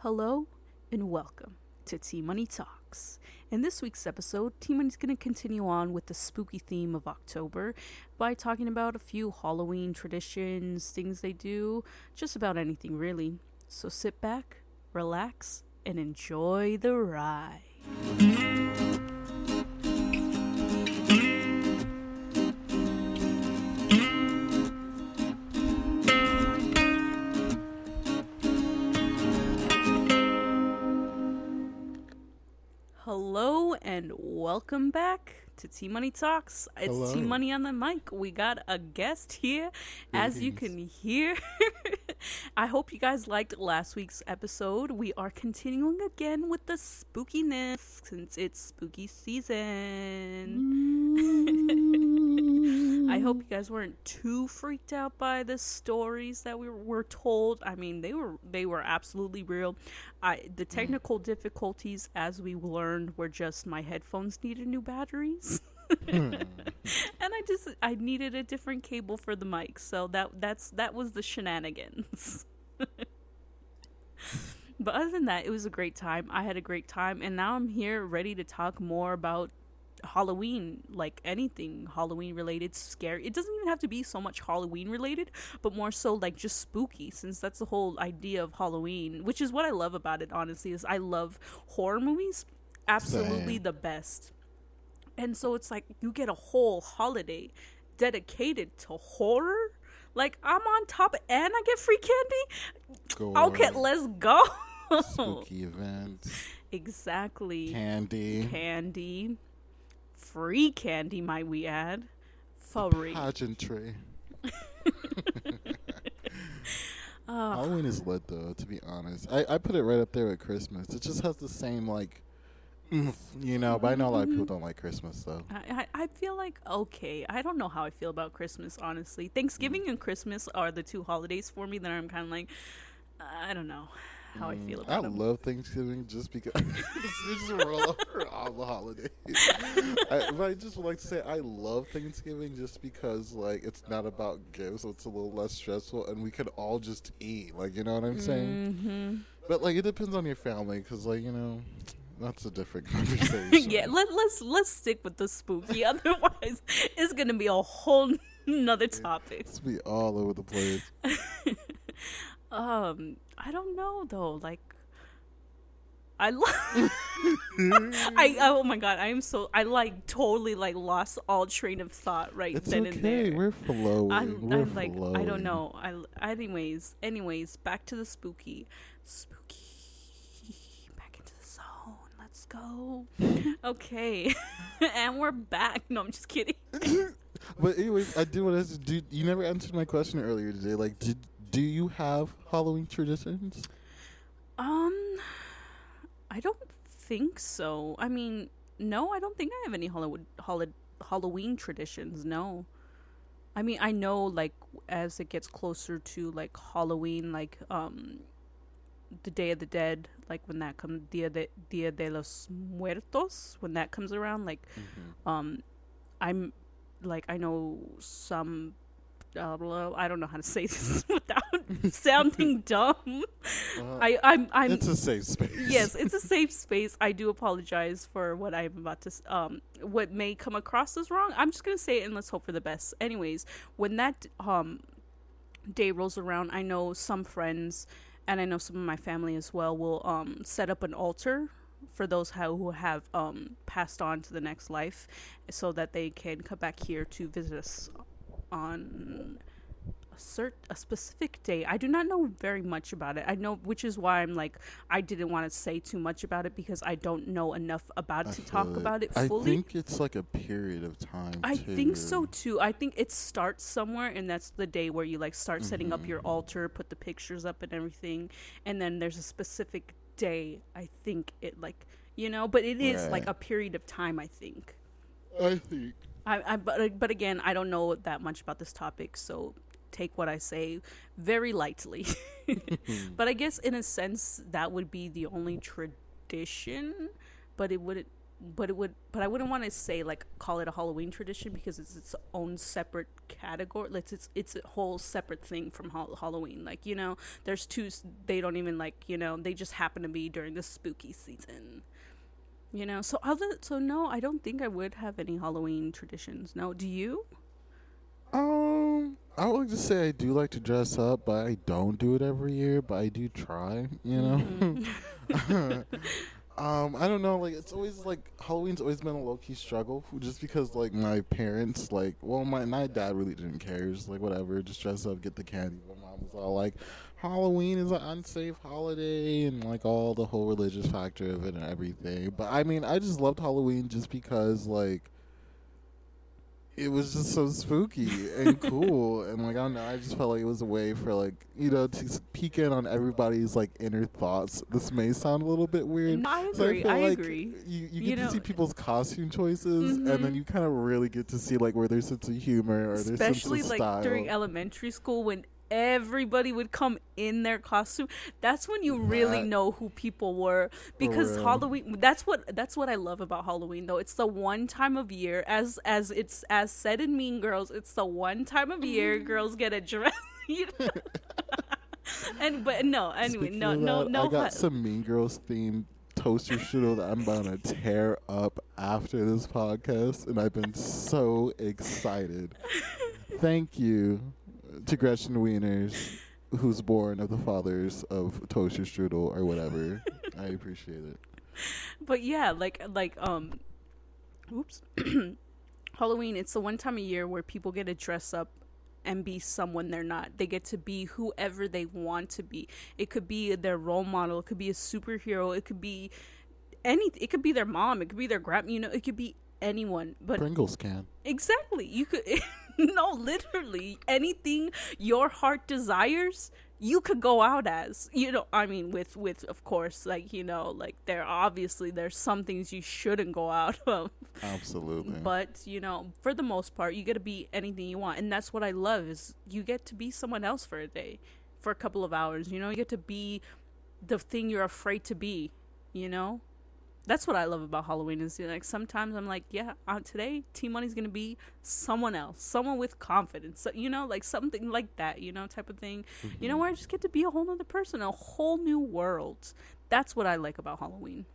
Hello and welcome to T Money Talks. In this week's episode, T Money's going to continue on with the spooky theme of October by talking about a few Halloween traditions, things they do, just about anything really. So sit back, relax, and enjoy the ride. Hello and welcome back to T Money Talks. It's Hello. T Money on the mic. We got a guest here, as you can hear. I hope you guys liked last week's episode. We are continuing again with the spookiness since it's spooky season. Mm. I hope mm-hmm. you guys weren't too freaked out by the stories that we were told. I mean, they were they were absolutely real. I the mm-hmm. technical difficulties, as we learned, were just my headphones needed new batteries. Hmm. and I just I needed a different cable for the mic, so that that's that was the shenanigans. but other than that, it was a great time. I had a great time, and now I'm here ready to talk more about Halloween, like anything Halloween related, scary. It doesn't even have to be so much Halloween related, but more so like just spooky, since that's the whole idea of Halloween, which is what I love about it. Honestly, is I love horror movies, absolutely Same. the best. And so it's like you get a whole holiday dedicated to horror. Like I'm on top, and I get free candy. Okay, let's go. Spooky event, exactly. candy, candy, free candy, might we add? Free. pageantry. Uh, Halloween is lit though, to be honest. I, I put it right up there with Christmas. It just has the same like, you know. But I know a lot of people don't like Christmas though. I, I I feel like okay. I don't know how I feel about Christmas, honestly. Thanksgiving and Christmas are the two holidays for me that I'm kind of like, I don't know how I feel Mm, I them. love Thanksgiving just because it's over all the holidays. I, but I just would like to say I love Thanksgiving just because like it's not about gifts, so it's a little less stressful, and we can all just eat. Like you know what I'm saying? hmm But like it depends on your family, because like you know, that's a different conversation. yeah, let, let's let's stick with the spooky. Otherwise, it's gonna be a whole another topic. It's be all over the place. Um, I don't know though. Like, I love. I oh my god, I am so I like totally like lost all train of thought right then and there. We're flowing. I'm, We're I'm like I don't know. I anyways, anyways, back to the spooky, spooky. Back into the zone. Let's go. okay, and we're back. No, I'm just kidding. But anyways, I do want to. Do you never answered my question earlier today? Like, did do you have Halloween traditions? Um, I don't think so. I mean, no, I don't think I have any Hollywood Hol- Halloween traditions. No. I mean, I know like as it gets closer to like Halloween, like um, the Day of the Dead, like when that comes, Dia de Dia de los Muertos, when that comes around, like um, I'm like I know some. I don't know how to say this without sounding dumb. Uh, I, I'm, I'm. it's a safe space. yes, it's a safe space. I do apologize for what I'm about to, um, what may come across as wrong. I'm just gonna say it and let's hope for the best. Anyways, when that um day rolls around, I know some friends and I know some of my family as well will um set up an altar for those who have um passed on to the next life, so that they can come back here to visit us on a cert a specific day. I do not know very much about it. I know which is why I'm like I didn't want to say too much about it because I don't know enough about I it to talk feel about it fully. I think it's like a period of time. I think so too. too. I think it starts somewhere, and that's the day where you like start setting up Mm-hmm. your altar, put the pictures up and everything, and then there's a specific day. I think it like you know, but it is like a period of time. I think. I think. I, I but uh, but again, I don't know that much about this topic, so take what I say very lightly. but I guess in a sense that would be the only tradition, but it wouldn't but it would but I wouldn't want to say like call it a Halloween tradition because it's its own separate category. Like it's it's a whole separate thing from ha- Halloween. Like you know, there's two. They don't even like you know. They just happen to be during the spooky season. You know, so other so no, I don't think I would have any Halloween traditions. No, do you? Um, I would just say I do like to dress up, but I don't do it every year. But I do try, you know. Mhm. um, I don't know. Like it's always like Halloween's always been a low key struggle, just because like my parents, like, well, my my dad really didn't care. Just like whatever, just dress up, get the candy. My mom was all like, Halloween is an unsafe holiday, and like all the whole religious factor of it and everything. But I mean, I just loved Halloween just because like it was just so spooky and cool and like I don't know I just felt like it was a way for like you know to peek in on everybody's like inner thoughts this may sound a little bit weird No, I agree. feel I like agree. you, you get You to know- see people's costume choices and then Mhm. you kind of really get to see like where their sense of humor or their especially sense of like style during elementary school when everybody would come in their costume that's when you really That- know who people were because halloween that's what that's what i love about halloween though it's the one time of year as as it's as said in mean girls it's the one time of year Mm-hmm. girls get a dress you know? and but no anyway Speaking no no that, no I got some Mean Girls themed toaster strudel that I'm gonna tear up after this podcast, and I've been so excited. Thank you to Gretchen Wieners, who's born of the fathers of toaster strudel or whatever. I appreciate it. but yeah like like um oops. Halloween it's the one time a year where people get to dress up and be someone they're not. They get to be whoever they want to be. It could be their role model. It could be a superhero. It could be any it could be their mom. It could be their grand you know it could be anyone but Pringles can. Exactly. You could no, literally anything your heart desires, you could go out as. You know, I mean with with of course, like, you know, like there obviously there's some things you shouldn't go out of. Absolutely. But, you know, for the most part, you get to be anything you want. And that's what I love is you get to be someone else for a day, for a couple of hours, you know? You get to be the thing you're afraid to be, you know? That's what I love about Halloween is like sometimes I'm like, yeah, uh, today T Money's gonna be someone else, someone with confidence, so, you know, like something like that, you know, type of thing. You know, where I just get to be a whole other person, a whole new world. That's what I like about Halloween.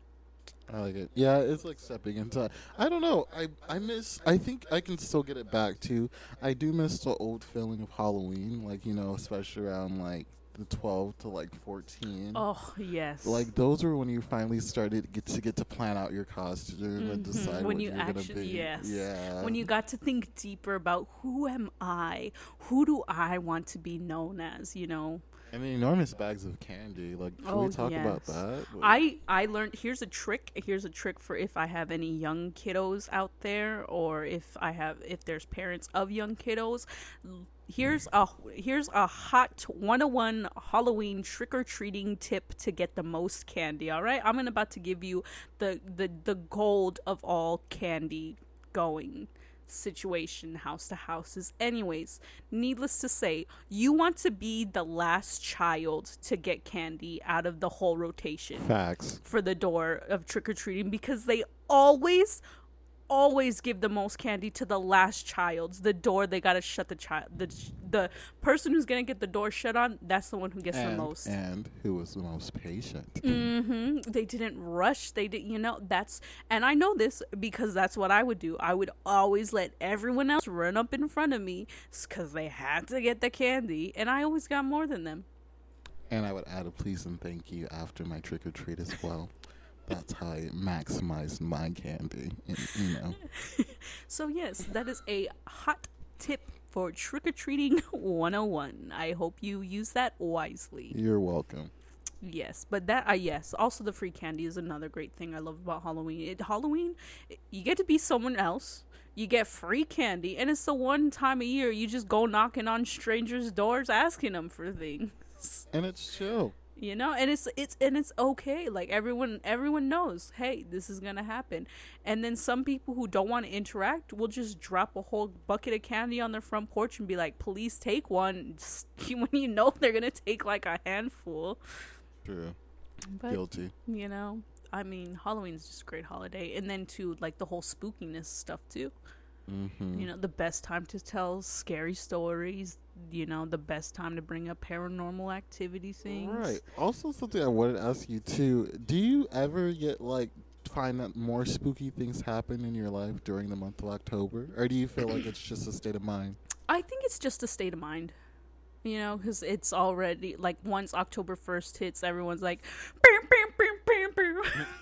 I like it. Yeah, it's like stepping into. I don't know. I I miss. I think I can still get it back too. I do miss the old feeling of Halloween, like you know, especially around like the twelve to like fourteen. Oh yes, Like those were when you finally started to get to get to plan out your costume and Mhm. decide When what you you are gonna actually- be. yes. Yeah. when you got to think deeper about who am I? Who do I want to be known as? You know, and the enormous bags of candy. Like, can Oh, we talk about that? Like, I I learned here's a trick. Here's a trick for if I have any young kiddos out there, or if I have if there's parents of young kiddos. Here's a here's a hot 101 Halloween trick or treating tip to get the most candy. All right, I'm about to give you the the the gold of all candy going situation house to houses anyways needless to say you want to be the last child to get candy out of the whole rotation facts. for the door of trick or treating because they always always give the most candy to the last child. The door they gotta shut the child. The the person who's gonna get the door shut on. That's the one who gets and, the most. and who was the most patient? hmm They didn't rush. They didn't. You know that's and I know this because that's what I would do. I would always let everyone else run up in front of me because they had to get the candy, and I always got more than them. And I would add a please and thank you after my trick or treat as well. That's how I maximized my candy. And, you know, So, yes, that is a hot tip for trick or treating 101. I hope you use that wisely. you're welcome. Yes, but that, uh, yes, also the free candy is another great thing I love about Halloween. It, Halloween, you get to be someone else. You get free candy, and it's the one time a year you just go knocking on strangers' doors asking them for things. And it's chill. You know and it's it's and it's okay like everyone everyone knows hey this is gonna happen and then some people who don't want to interact will just drop a whole bucket of candy on their front porch and be like please take one Just- when you know they're gonna take like a handful True. but Guilty. you know I mean, Halloween's just a great holiday, and then too, like the whole spookiness stuff too. Mm-hmm. You know, the best time to tell scary stories. You know, the best time to bring up paranormal activity things. Right. Also, something I wanted to ask you too. Do you ever get like find that more spooky things happen in your life during the month of October, or do you feel like it's just a state of mind? I think it's just a state of mind. You know, because it's already like once October first hits, everyone's like, "Bam, bam, bam, bam, bam."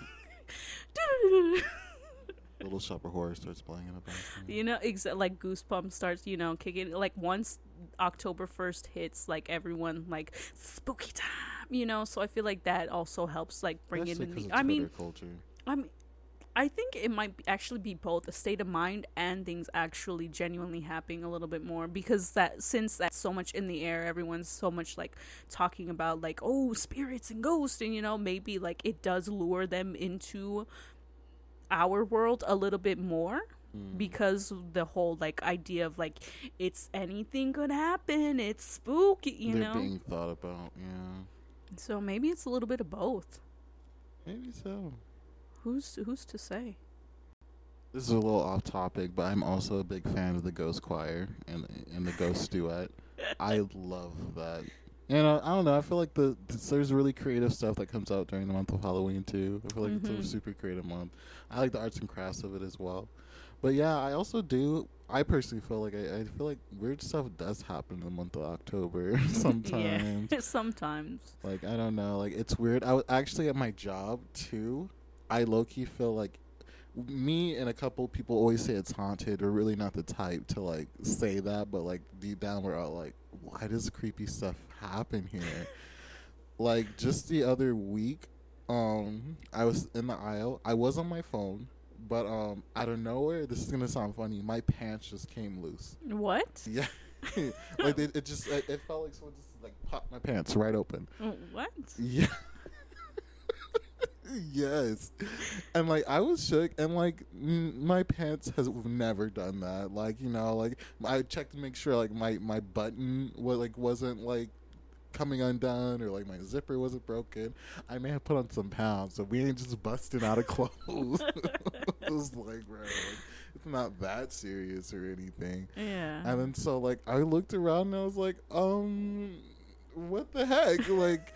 Little Shop of Horror starts playing in the background. you know, exa- like goosebumps starts, you know, kicking. Like once October first hits, like everyone like spooky time. You know, so I feel like that also helps like bring Especially in the. I mean, culture. I mean, I think it might be- actually be both a state of mind and things actually genuinely happening a little bit more because that since that's so much in the air, everyone's so much like talking about like oh spirits and ghosts and you know maybe like it does lure them into our world a little bit more Mm. because the whole like idea of like it's anything could happen it's spooky you They're know being thought about. Yeah, so maybe it's a little bit of both maybe so. who's who's to say This is a little off topic, but I'm also a big fan of the Ghost Choir and and the Ghost Duet. I love that. You know, I don't know. I feel like the there's really creative stuff that comes out during the month of Halloween too. I feel like Mhm. it's a super creative month. I like the arts and crafts of it as well. But yeah, I also do. I personally feel like I, I feel like weird stuff does happen in the month of October sometimes. yeah sometimes Like I don't know, like it's weird. I was actually at my job too. I low key feel like me and a couple people always say it's haunted. We're really not the type to like say that, but like deep down we're all like, why does creepy stuff happen here? like just the other week, um, I was in the aisle. I was on my phone, but um, out of nowhere, this is gonna sound funny. My pants just came loose. what Yeah, like it, it just it, it felt like someone just like popped my pants right open. what Yeah. yes. And like I was shook and like m- my pants has never done that. Like, you know, like I checked to make sure like my my button was like wasn't like coming undone or like my zipper wasn't broken. I may have put on some pounds, so we ain't just busting out of clothes. it was like, bro, like, it's not that serious or anything. yeah And then so like I looked around and I was like, um, what the heck? like,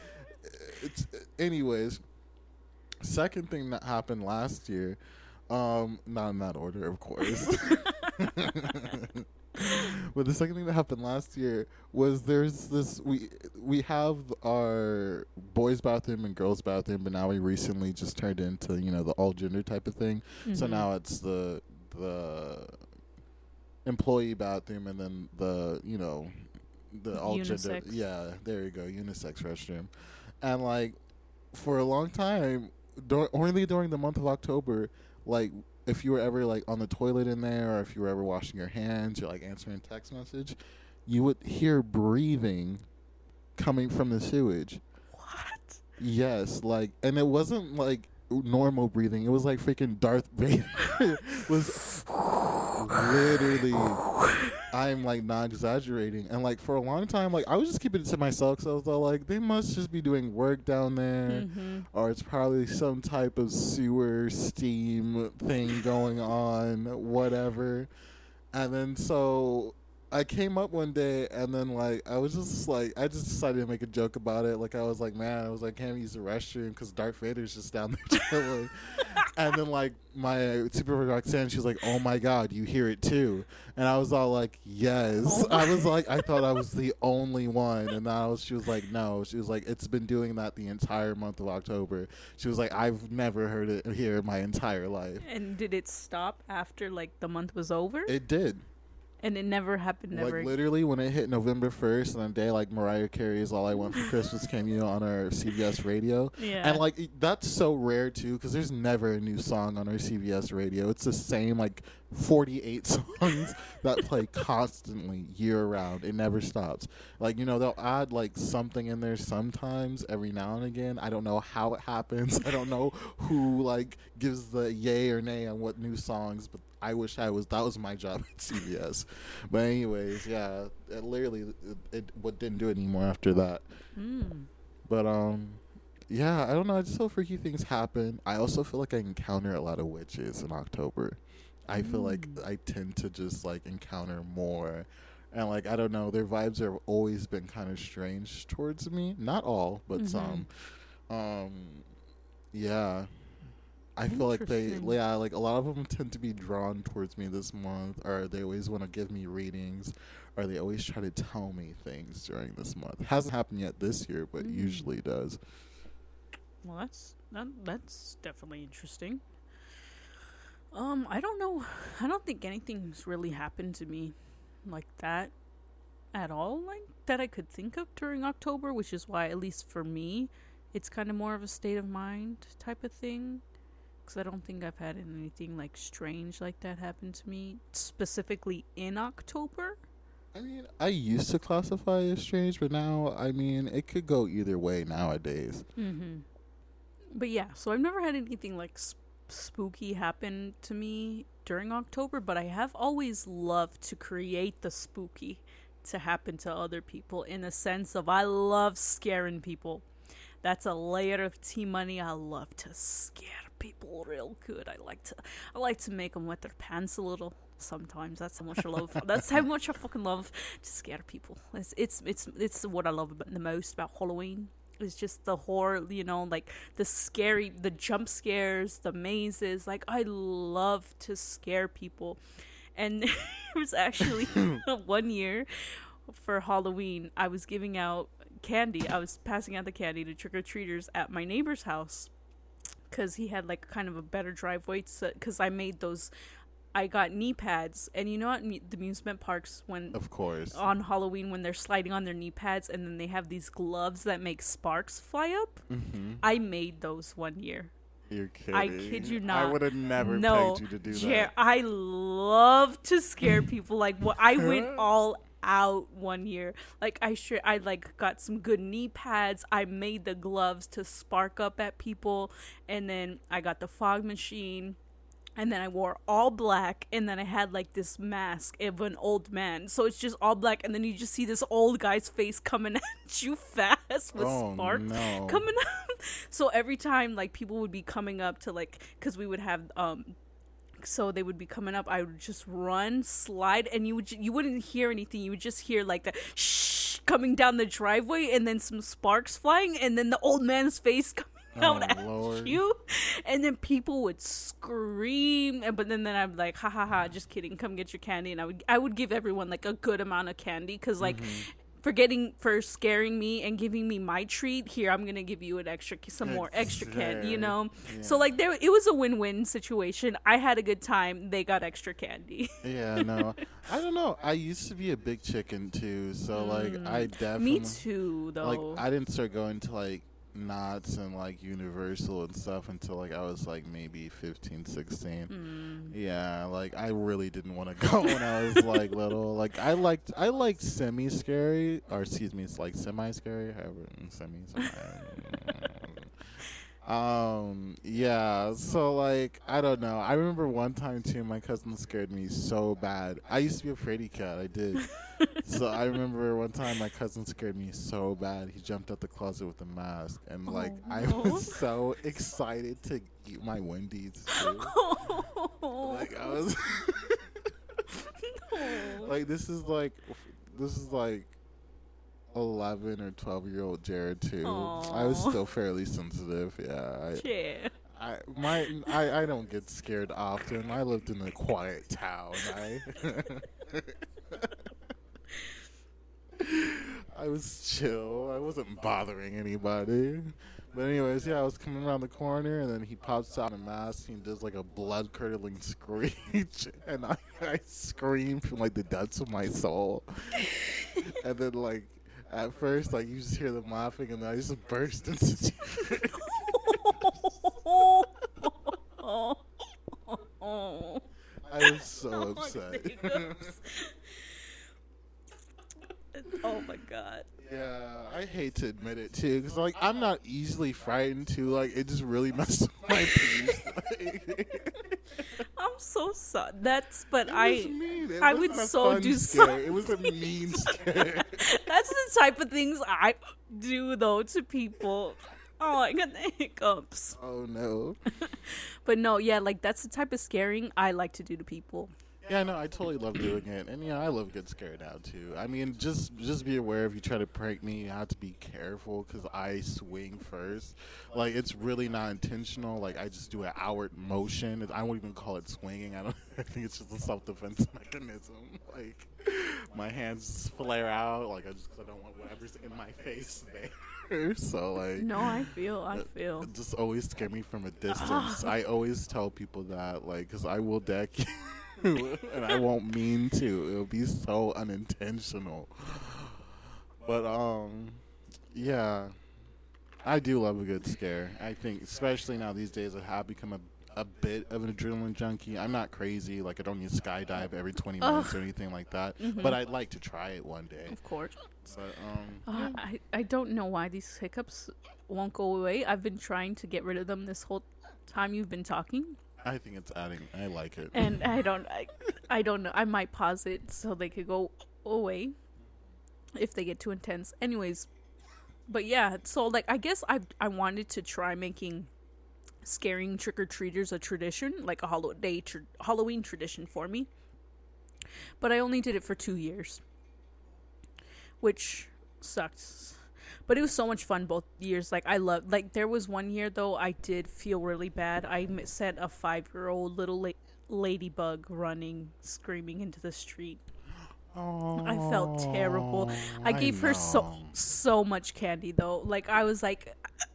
it's anyways. Second thing that happened last year, um, not in that order, of course. but the second thing that happened last year was there's this we we have our boys bathroom and girls bathroom, but now we recently just turned into you know the all gender type of thing. So Mhm. now it's the the employee bathroom and then the you know the all gender yeah there you go unisex restroom and like for a long time dur- only during the month of october like if you were ever like on the toilet in there or if you were ever washing your hands or like answering a text message you would hear breathing coming from the sewage what Yes, like, and it wasn't like normal breathing. It was like freaking Darth Vader was literally. I'm like not exaggerating, and like for a long time, like I was just keeping it to myself. So I was all like, they must just be doing work down there, hmm or it's probably some type of sewer steam thing going on, whatever. And then so I came up one day and then like I was just like I just decided to make a joke about it. Like I was like, man, I was like, can't use the restroom because Darth Vader's just down there chilling. and then like my supervisor Roxanne, she was like, oh my god, you hear it too. And I was all like, yes. Oh I was like, I thought I was the only one. And now she was like, no. She was like, it's been doing that the entire month of October. She was like, I've never heard it here in my entire life. and did it stop after like the month was over It did. And it never happened never Like literally when it hit November first, and the day like Mariah Carey's "All I Want for Christmas" came, you know, on our CVS radio, yeah and like that's so rare too, because there's never a new song on our CVS radio. It's the same like 48 songs that play constantly year round. It never stops. Like you know they'll add like something in there sometimes every now and again. I don't know how it happens. I don't know who like gives the yay or nay on what new songs, but I wish I was. That was my job at CVS. But anyways, yeah, it literally it, it what didn't do it anymore after that. Mm. But um, yeah, I don't know. I just feel freaky things happen. I also feel like I encounter a lot of witches in October. I feel like Mm. I tend to just like encounter more. And like I don't know, their vibes have always been kind of strange towards me. Not all, but Mhm. some. Um yeah. I feel like they yeah, like a lot of them tend to be drawn towards me this month or they always want to give me readings or they always try to tell me things during this month. Hasn't happened yet this year, but Mm. usually does. Well, that's that, that's definitely interesting. Um, I don't know. I don't think anything's really happened to me like that at all, like that I could think of during October, which is why, at least for me, it's kind of more of a state of mind type of thing. Because I don't think I've had anything like strange like that happen to me specifically in October. I mean, I used to classify as strange, but now, I mean, it could go either way nowadays. Mm-hmm. But yeah, so I've never had anything like sp- spooky happen to me during October, but I have always loved to create the spooky to happen to other people in a sense of I love scaring people. That's a layer of T money. I love to scare people real good. I like to I like to make them wet their pants a little. Sometimes that's how much I love. that's how much I fucking love to scare people. It's it's it's it's what I love about, the most about Halloween. It's just the horror, you know, like the scary, the jump scares, the mazes. Like I love to scare people, and it was actually one year for Halloween. I was giving out candy. I was passing out the candy to trick or treaters at my neighbor's house because he had like kind of a better driveway. Because I made those, I got knee pads, and you know at mu- the amusement parks when Of course. on Halloween when they're sliding on their knee pads and then they have these gloves that make sparks fly up. hmm I made those one year. You're kidding. I kid you not. I would have never no, pegged you to do Jer- that. I love to scare people. Like what I went all out one year. Like I sure I like got some good knee pads. I made the gloves to spark up at people, and then I got the fog machine. And then I wore all black, and then I had like this mask of an old man. So it's just all black, and then you just see this old guy's face coming at you fast with oh, sparks no. coming up. So every time like people would be coming up to like cuz we would have um so they would be coming up I would just run, slide and you would you wouldn't hear anything. You would just hear like the shh coming down the driveway and then some sparks flying and then the old man's face coming out Oh, at Lord. you and then people would scream and but then then I'm like ha ha ha just kidding come get your candy and I would I would give everyone like a good amount of candy cuz like Mm-hmm. For getting for scaring me and giving me my treat here i'm gonna give you an extra some more extra candy you know? So like there it was a win-win situation. I had a good time. They got extra candy. Yeah, no. I don't know. I used to be a big chicken too, so like mm. I definitely me too though. Like I didn't start going to like Knott's and like universal and stuff until like I was like maybe 15 16 Mm. yeah like I really didn't want to go when I was like little. Like I liked I liked semi scary or excuse me it's like semi scary however semi um yeah so like I don't know I remember one time too my cousin scared me so bad I used to be a fraidy cat I did so I remember one time my cousin scared me so bad. He jumped out the closet with a mask, and like Oh, I was so excited to eat my Wendy's too. like I was like, this is like, this is like. 11 or 12 year old Jared too. I was still fairly sensitive. Yeah. I, yeah I my I, I don't get scared often. I lived in a quiet town. I I was chill. I wasn't bothering anybody. But anyways, yeah, I was coming around the corner and then he pops out a mask and does like a blood curdling screech and I, I scream from like the depths of my soul. and then like at first like you just hear them laughing and then I just burst into tears. I was so Oh, upset. Oh my god. Yeah, I hate to admit it too, because like I'm not easily frightened too. Like it just really messed with my peace. Like, I'm so sorry. That's but I mean. I would so do scare. some- It was a mean scare. that's the type of things I do though to people. oh, I got the hiccups. Oh no. But no, yeah, like that's the type of scaring I like to do to people. Yeah, no, I totally love doing it, and yeah, I love good scared now too. I mean, just just be aware if you try to prank me, you have to be careful because I swing first. Like it's really not intentional. Like I just do an outward motion. I won't even call it swinging. I don't. I think it's just a self defense mechanism. Like my hands flare out. Like I just cause I don't want whatever's in my face there. so like No, I feel, I feel. just always scare me from a ah. distance. I always tell people that, like, because I will deck you, and I won't mean to. It'll be so unintentional. But um, yeah, I do love a good scare. I think, especially now these days, I have become a a bit of an adrenaline junkie. I'm not crazy. Like, I don't need to skydive every 20 minutes or anything like that. But I'd like to try it one day. Of course. But um, Uh, I, I don't know why these hiccups won't go away. I've been trying to get rid of them this whole time you've been talking. I think it's adding. I like it. And I don't I, I don't know. I might pause it so they could go away if they get too intense. Anyways, but yeah, so like I guess I I wanted to try making scaring trick or treaters a tradition, like a holiday tr- Halloween tradition for me. But I only did it for 2 years. Which sucks. But it was so much fun both years. Like I love like there was one year though I did feel really bad. I sent a 5-year-old little la- ladybug running screaming into the street. Oh, I felt terrible. I gave her so so much candy though. Like I was like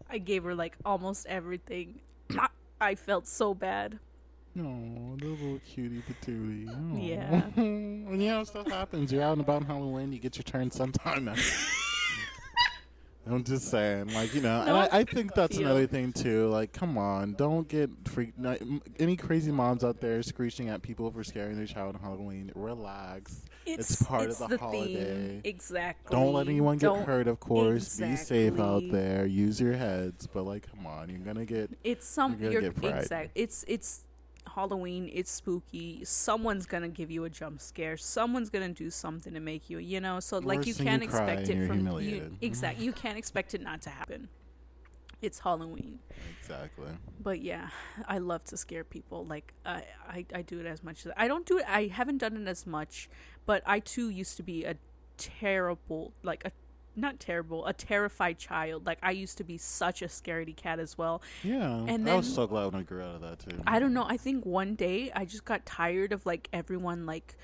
I gave her like almost everything. I felt so bad. Oh, the little cutie patootie. Aw. Yeah. and you know, stuff happens. You're out and about on Halloween, you get your turn sometime. I'm just saying, like, you know, and I, I think that's another thing, too. Like, come on, don't get freaked. not- m- Any crazy moms out there screeching at people for scaring their child on Halloween, relax. It's part of the holiday. Theme. Exactly. Don't let anyone get Don't- hurt, of course. Be safe out there. Use your heads. But, like, come on, you're going to get. It's some You're you're, gonna get fried. exact. It's it's Halloween. It's spooky. Someone's gonna give you a jump scare. Someone's gonna do something to make you, you know. So like you can't you expect it from you. Exactly, You can't expect it not to happen. It's Halloween. Exactly. But yeah, I love to scare people. Like I, I, I do it as much as I don't do it. I haven't done it as much, but I too used to be a terrible, like a not terrible, a terrified child. Like I used to be such a scaredy cat as well. Yeah, And I was so glad when I grew out of that too. I don't know. I think one day I just got tired of like everyone like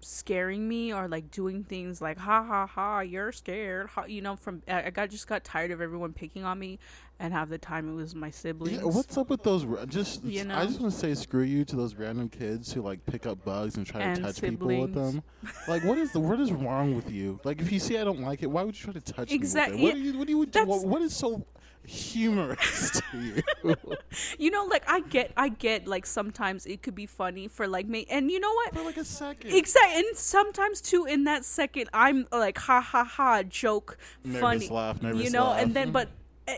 scaring me or like doing things like ha ha ha you're scared ha, you know from I I got just got tired of everyone picking on me and half the time it was my siblings Yeah, what's up with those? Just You know? I just want to say screw you to those random kids who like pick up bugs and try And to touch people with them. Like, what is the what is wrong with you? Like, if you see I don't like it, why would you try to touch Exact- me it? What do you what do you? What, what is so humorous to you? you know like i get i get like sometimes it could be funny for like me and you know what For like a second. exactly and sometimes too in that second i'm like ha ha ha joke Nervous funny laugh, you know laugh. and then but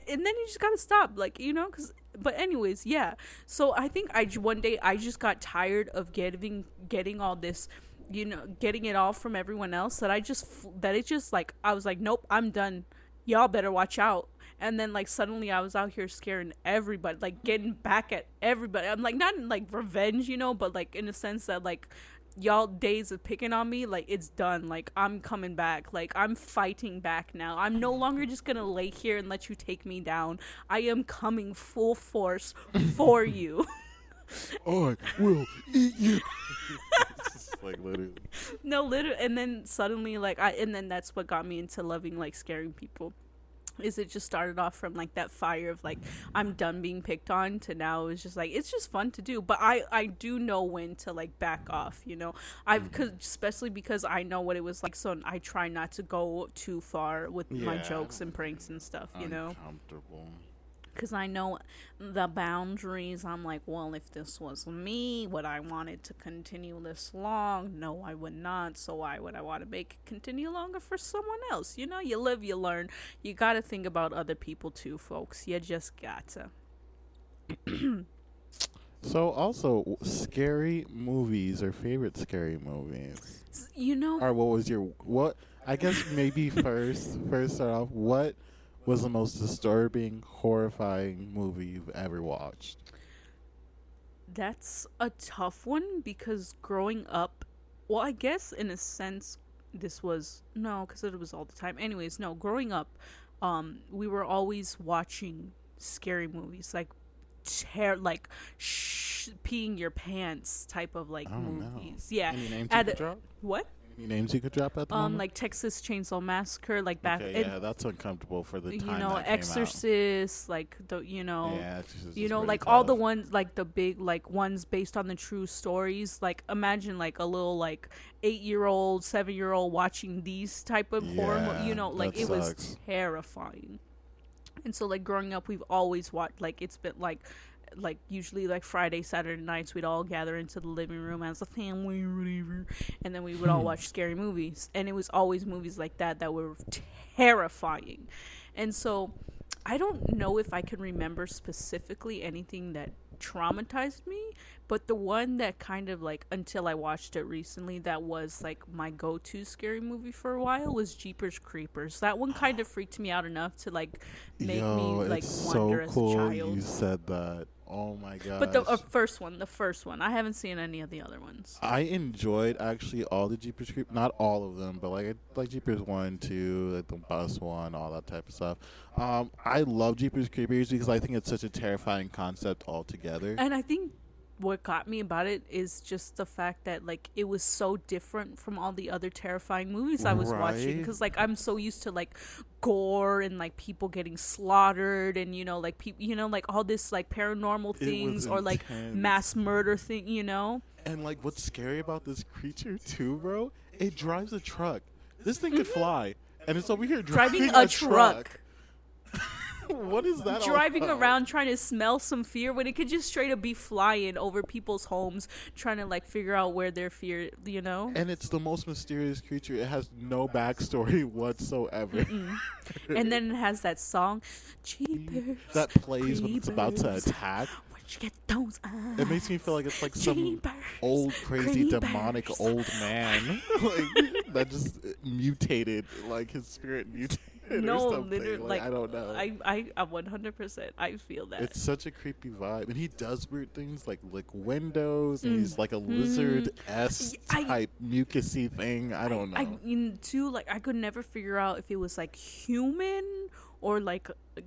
and then you just gotta stop like you know because but anyways yeah. So i think i one day i just got tired of getting getting all this you know getting it all from everyone else that i just that it just like i was like nope i'm done. Y'all better watch out. And then like suddenly i was out here scaring everybody like getting back at everybody. I'm like not in like revenge you know but like in a sense that like y'all days of picking on me like it's done. Like i'm coming back. Like i'm fighting back now. I'm no longer just gonna lay here and let you take me down. I am coming full force for you. I will eat you. it's like literally. no literally and then suddenly like i and then that's what got me into loving like scaring people is it just started off from like that fire of like i'm done being picked on to now it's just like it's just fun to do. But i i do know when to like back off you know? I've mm-hmm. cause, especially because i know what it was like so i try not to go too far with my jokes and pranks and stuff you know. Because I know the boundaries. I'm like, well, if this was me, would I want it to continue this long? No, I would not. So why would I want to make it continue longer for someone else? You know, you live, you learn. You got to think about other people too, folks. You just got to. So also scary movies or favorite scary movies. You know, Or what was your what? I guess maybe first first start off. What was the most disturbing, horrifying movie you've ever watched? That's a tough one because growing up, well, I guess in a sense, this was no, because it was all the time. Anyways, no, growing up, um, we were always watching scary movies, like tear, like sh- peeing your pants type of like Oh, movies. Yeah. Any you could drop? What? Any names you could drop at the Um, moment? like Texas Chainsaw Massacre, like back, okay, yeah, that's uncomfortable for the you time know, that came out. Exorcist, like the, you know, Yeah, Exorcist you know like all the ones like the big like ones based on the true stories like imagine like a little like eight year old seven year old watching these type of horror Yeah, you know like it was terrifying and so like growing up we've always watched like it's been like like usually like Friday, Saturday nights, we'd all gather into the living room as a family, or whatever, and then we would all hmm. watch scary movies. And it was always movies like that that were terrifying. And so, I don't know if I can remember specifically anything that traumatized me, but the one that kind of like until I watched it recently, that was like my go-to scary movie for a while was Jeepers Creepers. That one kind of freaked me out enough to like make Yo, me like it's wonder so cool as a child. you said that. Oh my god! But the uh, first one, the first one, I haven't seen any of the other ones. I enjoyed actually all the Jeepers Creepers, not all of them, but like like Jeepers one, two, like the bus one, all that type of stuff. Um, I love Jeepers Creepers because I think it's such a terrifying concept altogether. And I think what got me about it is just the fact that like it was so different from all the other terrifying movies I was watching because like I'm so used to like gore and like people getting slaughtered and you know like people you know like all this like paranormal things or like mass murder thing you know And like, what's scary about this creature too, bro? It drives a truck. This thing could fly, and it's over here driving, Mm-hmm. driving a truck. what is that? driving around trying to smell some fear when it could just straight up be flying over people's homes trying to like figure out where their fear you know and it's the most mysterious creature. It has no backstory whatsoever. and then it has that song cheapers that plays when it's about to attack. get those eyes It makes me feel like it's like some Jeepers old, crazy, demonic old man like that just mutated, like his spirit mutated. No literally like, like I don't know. i i i 100% i feel that it's such a creepy vibe, and he does weird things like lick windows, and Mm. he's like a lizard s I- type mucusy thing. I don't know. I, too like i could never figure out if it was like human or like it,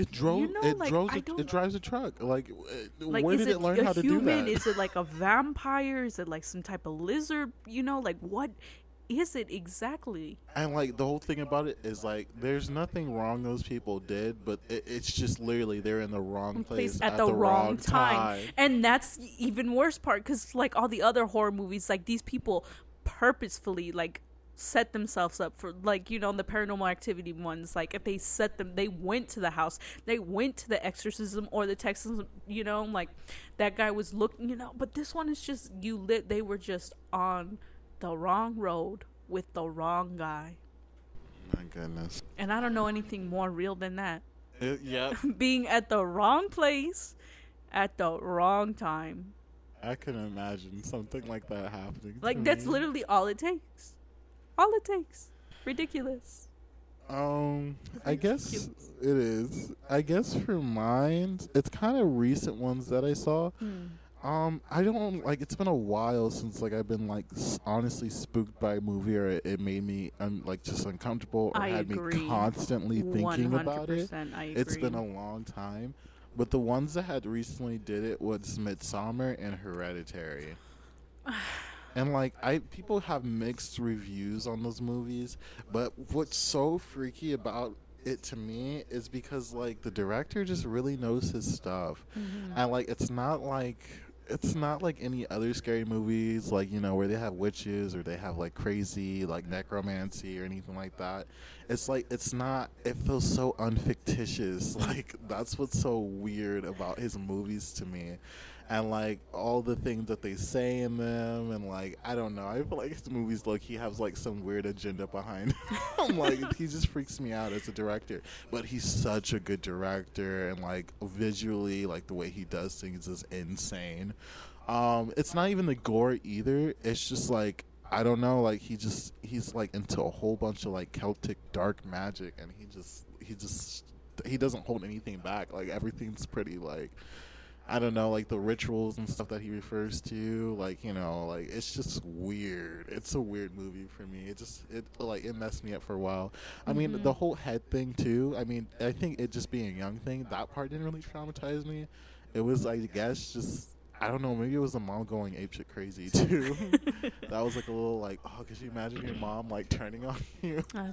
it drove. you know, it like, drove. I A, it drives a truck. Like, uh, like where did it, learn a how to human do that? is it like a vampire is it like some type of lizard you know like what is it exactly And like the whole thing about it is like there's nothing wrong those people did, but it, it's just literally they're in the wrong place, place at, the, wrong, time. and that's even worse part because like all the other horror movies like these people purposefully like set themselves up for like you know the paranormal activity ones like if they set them they went to the house they went to the exorcism or the texas you know like that guy was looking you know but this one is just you lit they were just on the wrong road with the wrong guy My goodness. and i don't know anything more real than that It, yeah, being at the wrong place at the wrong time I can imagine something like that happening. Like that's me. literally all it takes. All it takes. Ridiculous. Um, I guess Ridiculous. it is. I guess for mine, it's kind of recent ones that I saw. Um, I don't like. It's been a while since like I've been like s- honestly spooked by a movie or it, it made me un- like just uncomfortable or I had agree. me constantly thinking about it. 100% I agree. It's been a long time, but the ones that had recently did it was Midsommar and Hereditary. and like I people have mixed reviews on those movies, but what's so freaky about it to me is because like the director just really knows his stuff. And like it's not like it's not like any other scary movies like you know where they have witches or they have like crazy like necromancy or anything like that. It's like it's not it feels so unfictitious. Like that's what's so weird about his movies to me and like all the things that they say in them and like i don't know. I feel like his movies like he has like some weird agenda behind. Him I'm like he just freaks me out as a director. But he's such a good director and like visually like the way he does things is insane. Um it's not even the gore either. It's just like i don't know like he just he's like into a whole bunch of like celtic dark magic and he just he just he doesn't hold anything back. Like everything's pretty like I don't know, like the rituals and stuff that he refers to, like you know, like it's just weird. It's a weird movie for me. It just it like it messed me up for a while. I mean, Mhm. the whole head thing too. I mean, I think it just being a young thing that part didn't really traumatize me. It was, I guess, just I don't know. Maybe it was the mom going apeshit crazy too. that was like a little like, oh, could you imagine your mom like turning on you? Uh,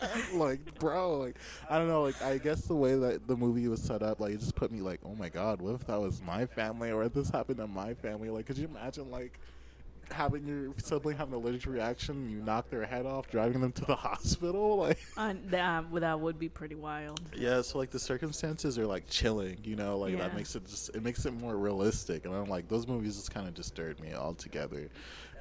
like, bro, like, I don't know, like, I guess the way that the movie was set up, like, it just put me like, oh my god, what if that was my family, or if this happened to my family? Like, could you imagine, like, having your sibling have an allergic reaction, you knock their head off, driving them to the hospital, like. uh, that, that would be pretty wild. Yeah, so like the circumstances are like chilling, you know, like Yeah. that makes it just it makes it more realistic, and I'm like those movies just kind of disturbed me altogether,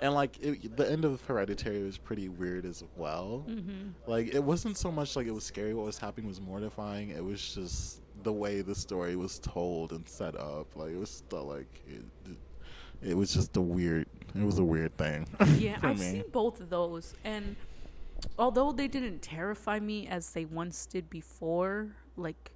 and like it, the end of Hereditary was pretty weird as well. hmm Like it wasn't so much like it was scary. What was happening was mortifying. It was just the way the story was told and set up. Like it was still like it, it was just a weird. It was a weird thing. Yeah, I've me. seen both of those, and although they didn't terrify me as they once did before, like,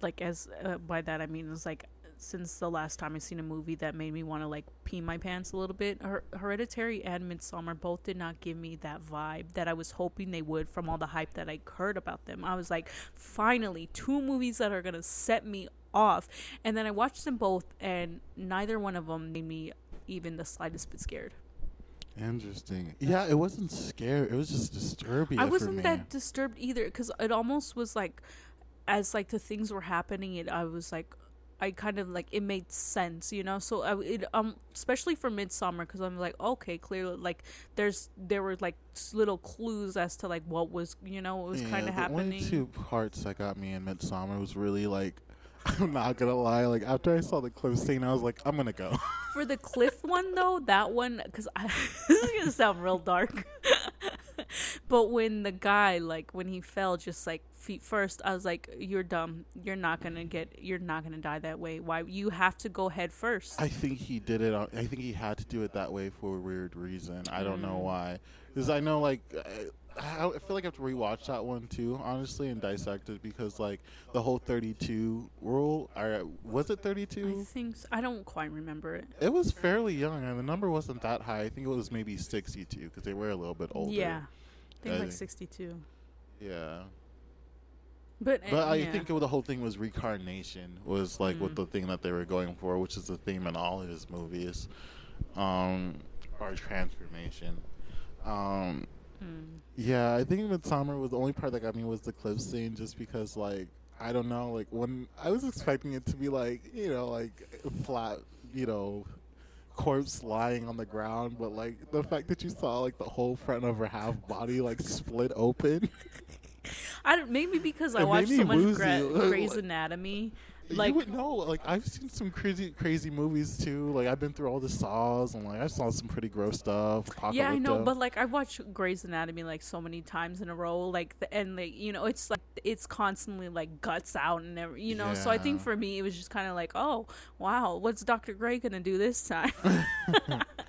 like as uh, by that I mean it's like since the last time I've seen a movie that made me want to like pee my pants a little bit, Her- Hereditary and Midsommar both did not give me that vibe that I was hoping they would from all the hype that I heard about them. I was like, finally, two movies that are gonna set me off, and then I watched them both, and neither one of them made me even the slightest bit scared. Interesting. Yeah, it wasn't scary. It was just disturbing. I wasn't that disturbed either because it almost was like, as like the things were happening, it I was like, I kind of like it made sense, you know. So I it um especially for Midsommar because I'm like okay, clearly like there's there were like little clues as to like what was you know what was kind of happening. the only two parts that got me in Midsommar was really like, I'm not gonna lie. Like after I saw the cliff scene, I was like, I'm gonna go. For the cliff one though, that one because this is gonna sound real dark. but when the guy like when he fell just like feet first, I was like, "You're dumb. You're not gonna get. You're not gonna die that way. Why? You have to go head first. I think he did it. On, I think he had to do it that way for a weird reason. I don't know Mm. why. Because I know, like, I, I feel like I have to rewatch that one too, honestly, and dissect it because, like, the whole 32 rule. Or, was it 32? I 32? think so. I don't quite remember it. It was fairly young, and the number wasn't that high. I think it was maybe 62 because they were a little bit older. Yeah, I think I like think- sixty-two. Yeah. But But I yeah. think the whole thing was reincarnation was like what Mm. the thing that they were going for, which is the theme in all of his movies, um, or transformation. Um, Hmm. yeah, I think Midsommar was the only part that got me was the cliff scene, just because like I don't know, like when I was expecting it to be like you know like flat, you know. Corpse lying on the ground, but like the fact that you saw like the whole front of her half body like split open, I don't, maybe because I It watched so much woozy. Gra- Grey's Anatomy. you Like would know. Like I've seen some crazy, crazy movies too. Like I've been through all the saws, and like I saw some pretty gross stuff. Yeah, I know, but like I watched Grey's Anatomy like so many times in a row, like the, and like you know, it's like it's constantly like guts out and every, you know. So I think for me, it was just kind of like, oh wow, what's Doctor Grey gonna do this time?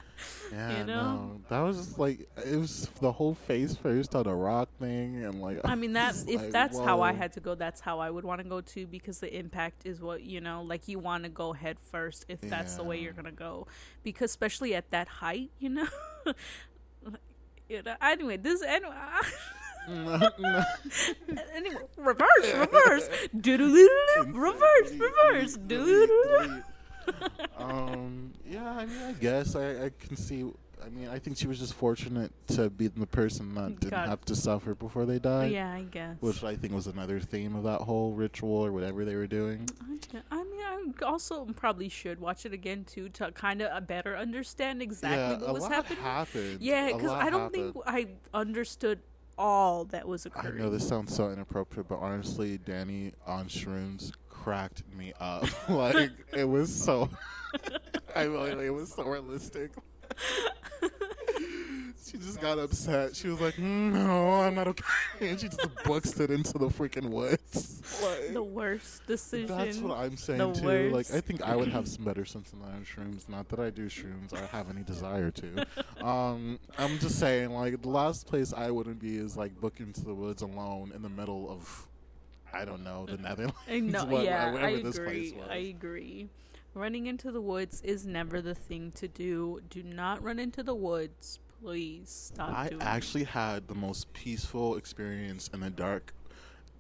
yeah, you know? no, that was just like it was the whole face first on the rock thing, and like I mean, that if like, that's how I had to go, that's how I would want to go too, because the impact is what you know, like you want to go head first if that's the way you're gonna go, because especially at that height, you know. you know anyway, this anyway. anyway, reverse, reverse, reverse, reverse, doodle. Um, yeah, I mean, I guess I, I can see. I mean, I think she was just fortunate to be the person that didn't God. have to suffer before they died. Yeah, I guess. Which I think was another theme of that whole ritual or whatever they were doing. I I mean, I also probably should watch it again too to kind of better understand exactly yeah, what a was lot happening. happened. Yeah, because I don't happened. think I understood all that was I occurring. know this sounds so inappropriate, but honestly, Danny on shrooms cracked me up. like it was so. I really, it was so realistic. She just got upset. She was like, "Mm, "No, I'm not okay," and she just books it into the freaking woods. Like, The worst decision. that's what I'm saying The too. worst. Like, I think I would have some better sense than I have shrooms. Not that I do shrooms or have any desire to. Um, I'm just saying, like, the last place I wouldn't be is like booked into the woods alone in the middle of, I don't know, the Netherlands. I know. what- yeah, I this agree. I agree. Running into the woods is never the thing to do. Do not run into the woods. Please stop I doing actually had the most peaceful experience in the dark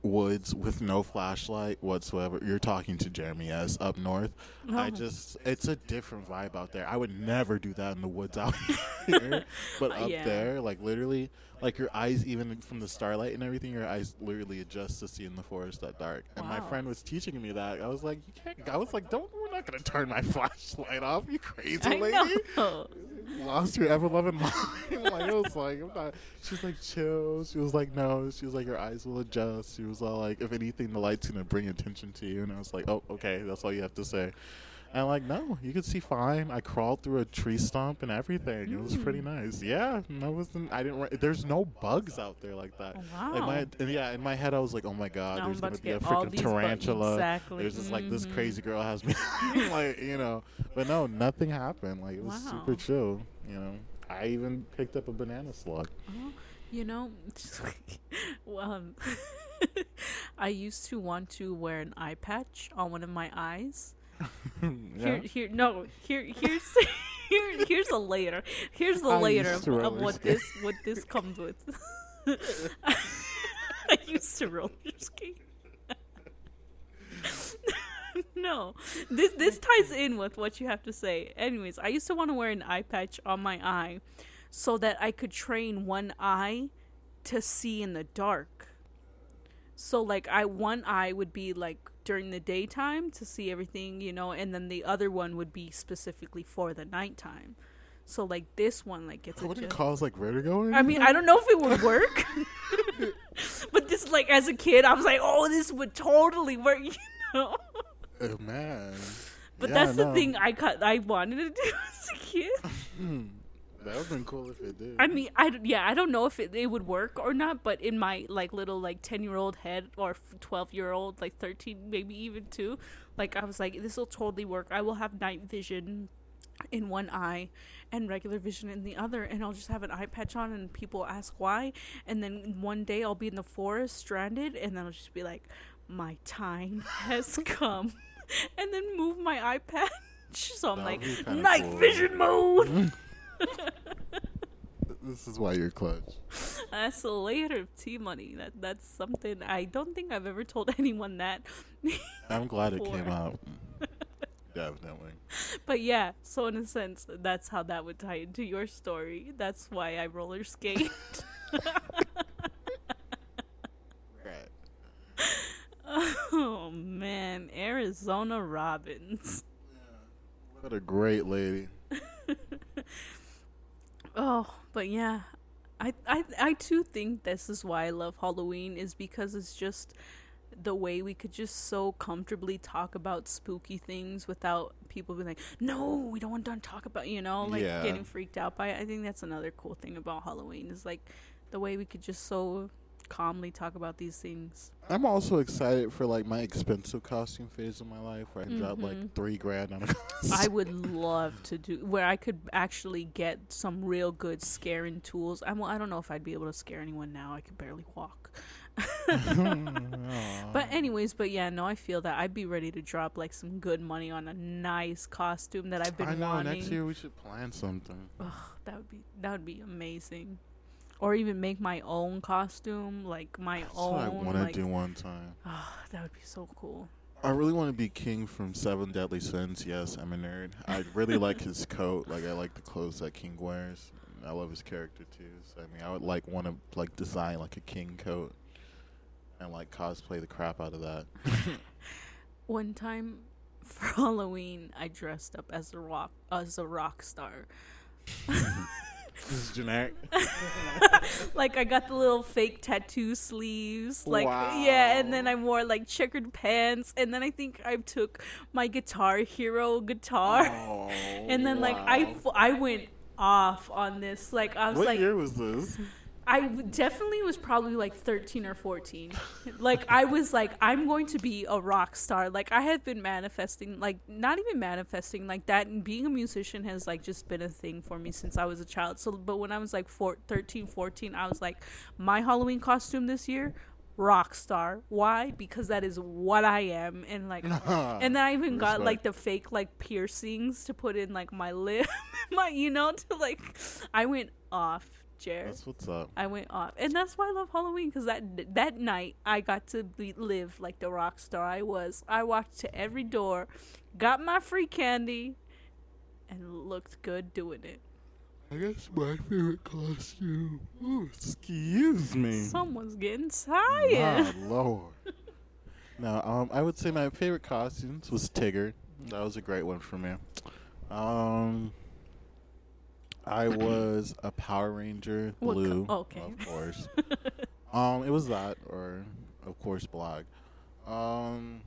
woods with no flashlight whatsoever. You're talking to Jeremy S up north. Oh. I Oh. just it's a different vibe out there. I would never do that in the woods out here. But up yeah. there, like literally like your eyes even from the starlight and everything, your eyes literally adjust to see in the forest that dark. And my friend was teaching me that. I was like, You can't I was like, Don't we're not gonna turn my flashlight off, you crazy I lady know. Lost your ever loving mind. like it was like I'm not. She was like chill. She was like no. She was like your eyes will adjust. She was all like if anything the light's gonna bring attention to you. And I was like oh okay that's all you have to say. And like no you could see fine. I crawled through a tree stump and everything. It was pretty Mm. nice. Yeah, no, wasn't. I didn't. There's no bugs out there like that. Wow. Like my, yeah, in my head I was like, oh my god, I'm there's gonna to be a freaking tarantula. Exactly. There's just like this Mhm. crazy girl has me, like you know. But no, nothing happened. Like it was super Wow. chill. You know, I even picked up a banana slug. Oh, you know, well, um, I used to want to wear an eye patch on one of my eyes. yeah. Here, here, no, here, here's, here, here's a later. Here's the I later of, of what skate. this, what this comes with. I used to roller skate. no, this this ties in with what you have to say. Anyways, I used to want to wear an eye patch on my eye, so that I could train one eye to see in the dark. So like I one eye would be like during the daytime to see everything, you know, and then the other one would be specifically for the nighttime. So like this one like gets It wouldn't adjust- cause like vertigo. I mean, I don't know if it would work. but this like as a kid, I was like, "Oh, this would totally work," you know. Oh, man. But Yeah, that's the no. thing I cut I wanted to do as a kid. Hmm. That would've been cool if it did. I mean, I yeah, I don't know if it, it would work or not, but in my like little like ten year old head or twelve year old like thirteen maybe even two, like I was like, this will totally work. I will have night vision in one eye and regular vision in the other, and I'll just have an eye patch on, and people ask why, and then one day I'll be in the forest stranded, and then I'll just be like, my time has come, and then move my eye patch. So I'm like, would night cool. vision mode. this is why you're clutch. That's a layer of tea money. That that's something I don't think I've ever told anyone that. I'm glad it came out. Definitely. but yeah, so in a sense, that's how that would tie into your story. That's why I roller skate. Right. oh man, Arizona Robbins. What a great lady. Oh, but yeah. I, I I too think this is why I love Halloween is because it's just the way we could just so comfortably talk about spooky things without people being like, "No, we don't want to talk about," you know, like Yeah. getting freaked out by it. I think that's another cool thing about Halloween is like the way we could just so calmly talk about these things. I'm also excited for like my expensive costume phase of my life where I drop Mhm. like three grand on a costume. I would love to do where I could actually get some real good scaring tools. I'm, I don't know if I'd be able to scare anyone now. I could barely walk. But anyways, but yeah, no, I feel that I'd be ready to drop like some good money on a nice costume that I've been I know. wanting. Next year we should plan something. Ugh, that would be that would be amazing. Or even make my own costume, like my That's own. what I want to like, do one time. ah, that would be so cool. I really want to be King from Seven Deadly Sins. Yes, I'm a nerd. I really like his coat. Like I like the clothes that King wears. I love his character too. So I mean, I would like want to like design like a King coat and like cosplay the crap out of that. One time for Halloween, I dressed up as a rock as a rock star. This is generic. like I got the little fake tattoo sleeves, like yeah, and then I wore like checkered pants, and then I think I took my Guitar Hero guitar, Oh, and then like I wow. I went off on this. Like I was what like, year was this? I definitely was probably like 13 or 14. like I was like I'm going to be a rock star. Like I have been manifesting like not even manifesting like that and being a musician has like just been a thing for me since I was a child. So but when I was like four, 13, 14, I was like my Halloween costume this year rock star. Why? Because that is what I am and like and then I even got like the fake like piercings to put in like my lip, my you know to like I went off, Jared. That's what's up. I went off, and that's why I love Halloween because that that night I got to be, live like the rock star I was. I walked to every door, got my free candy, and looked good doing it. I guess my favorite costume. Ooh, excuse me. Someone's getting tired. My lord. no, um, I would say my favorite costumes was Tigger. That was a great one for me. Um, I was a Power Ranger What co- blue, okay. of course. um, it was that, or of course black. Um,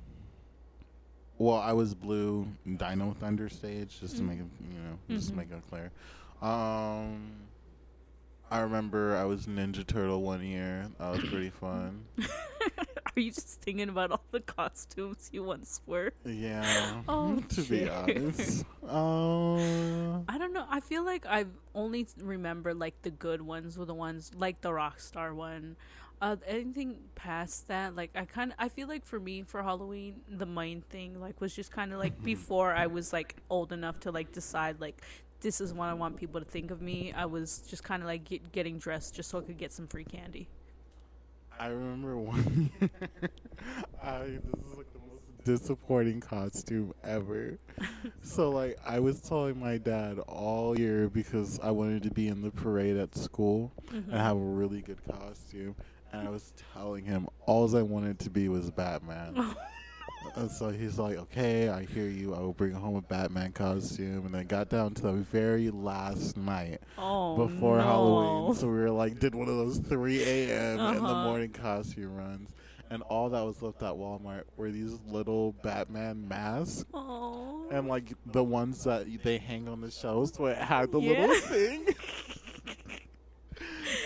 well, I was blue Dino Thunder stage, just to Mm. make it, you know, just to make it clear. Um, I remember I was Ninja Turtle one year. That was pretty fun. Are you just thinking about all the costumes you once were? Yeah. Oh, to be honest. Uh, I don't know. I feel like I only remember like the good ones were the ones like the rock star one. Uh, anything past that, like I kind of, I feel like for me for Halloween, the main thing like was just kind of like before I was like old enough to like decide like this is what I want people to think of me. I was just kind of like get, getting dressed just so I could get some free candy. I remember one. I this is like the most disappointing costume ever. so like I was telling my dad all year because I wanted to be in the parade at school Mm-hmm. and have a really good costume. And I was telling him all I wanted to be was Batman. And so he's like, okay, I hear you. I will bring home a Batman costume. And then got down to the very last night Oh, before no. Halloween. So we were like, did one of those 3 a.m. in the Uh-huh. morning costume runs. And all that was left at Walmart were these little Batman masks. Oh. And like the ones that they hang on the shelves where it had the Yeah. little thing.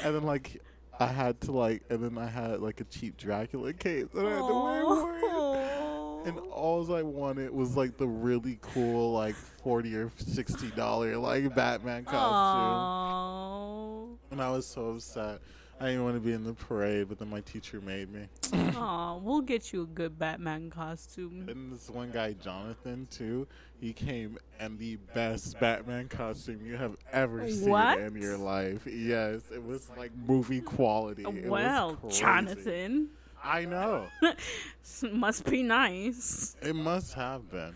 and then like I had to like, and then I had like a cheap Dracula cape that I had to wear. And all I wanted was like the really cool, like forty or sixty dollar like Batman costume. Oh. And I was so upset. I didn't want to be in the parade, but then my teacher made me. Aw, we'll get you a good Batman costume. And this one guy, Jonathan, too, he came and the best Batman costume you have ever seen What? in your life. Yes, it was like movie quality. It well. Jonathan. I know. Must be nice. It must have been.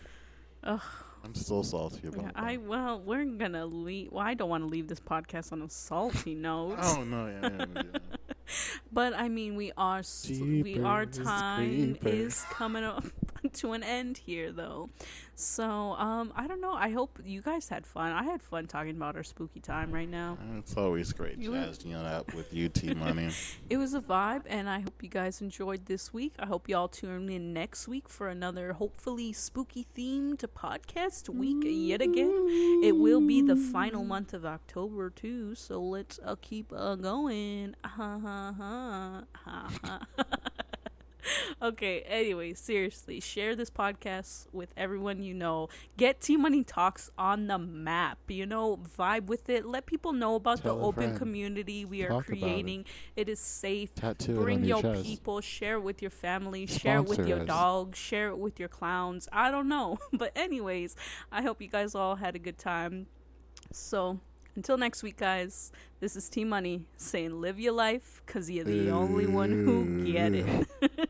Ugh. I'm still salty about Yeah, that. I well, we're gonna leave. Well, I don't want to leave this podcast on a salty note. Oh no, yeah, yeah, yeah. But I mean, we are we our time creepers. is coming up to an end here, though. So um, I don't know. I hope you guys had fun. I had fun talking about our spooky time right now. It's always great jazzing it up with UT money. It was a vibe, and I hope you guys enjoyed this week. I hope y'all tune in next week for another hopefully spooky themed podcast week yet again. It will be the final month of October too, so let's uh, keep uh, going. Ha ha ha ha ha. Okay, anyway, seriously, share this podcast with everyone you know. Get T Money Talks on the map. You know, vibe with it. Let people know about Tell the open friend. community we are Talk it. creating. it is safe. Tattoo it Bring your, your people, share it with your family, share it with your us. dogs, share it with your clowns. I don't know. But, anyways, I hope you guys all had a good time. So, until next week, guys, this is T Money saying live your life because you're the only one who get it.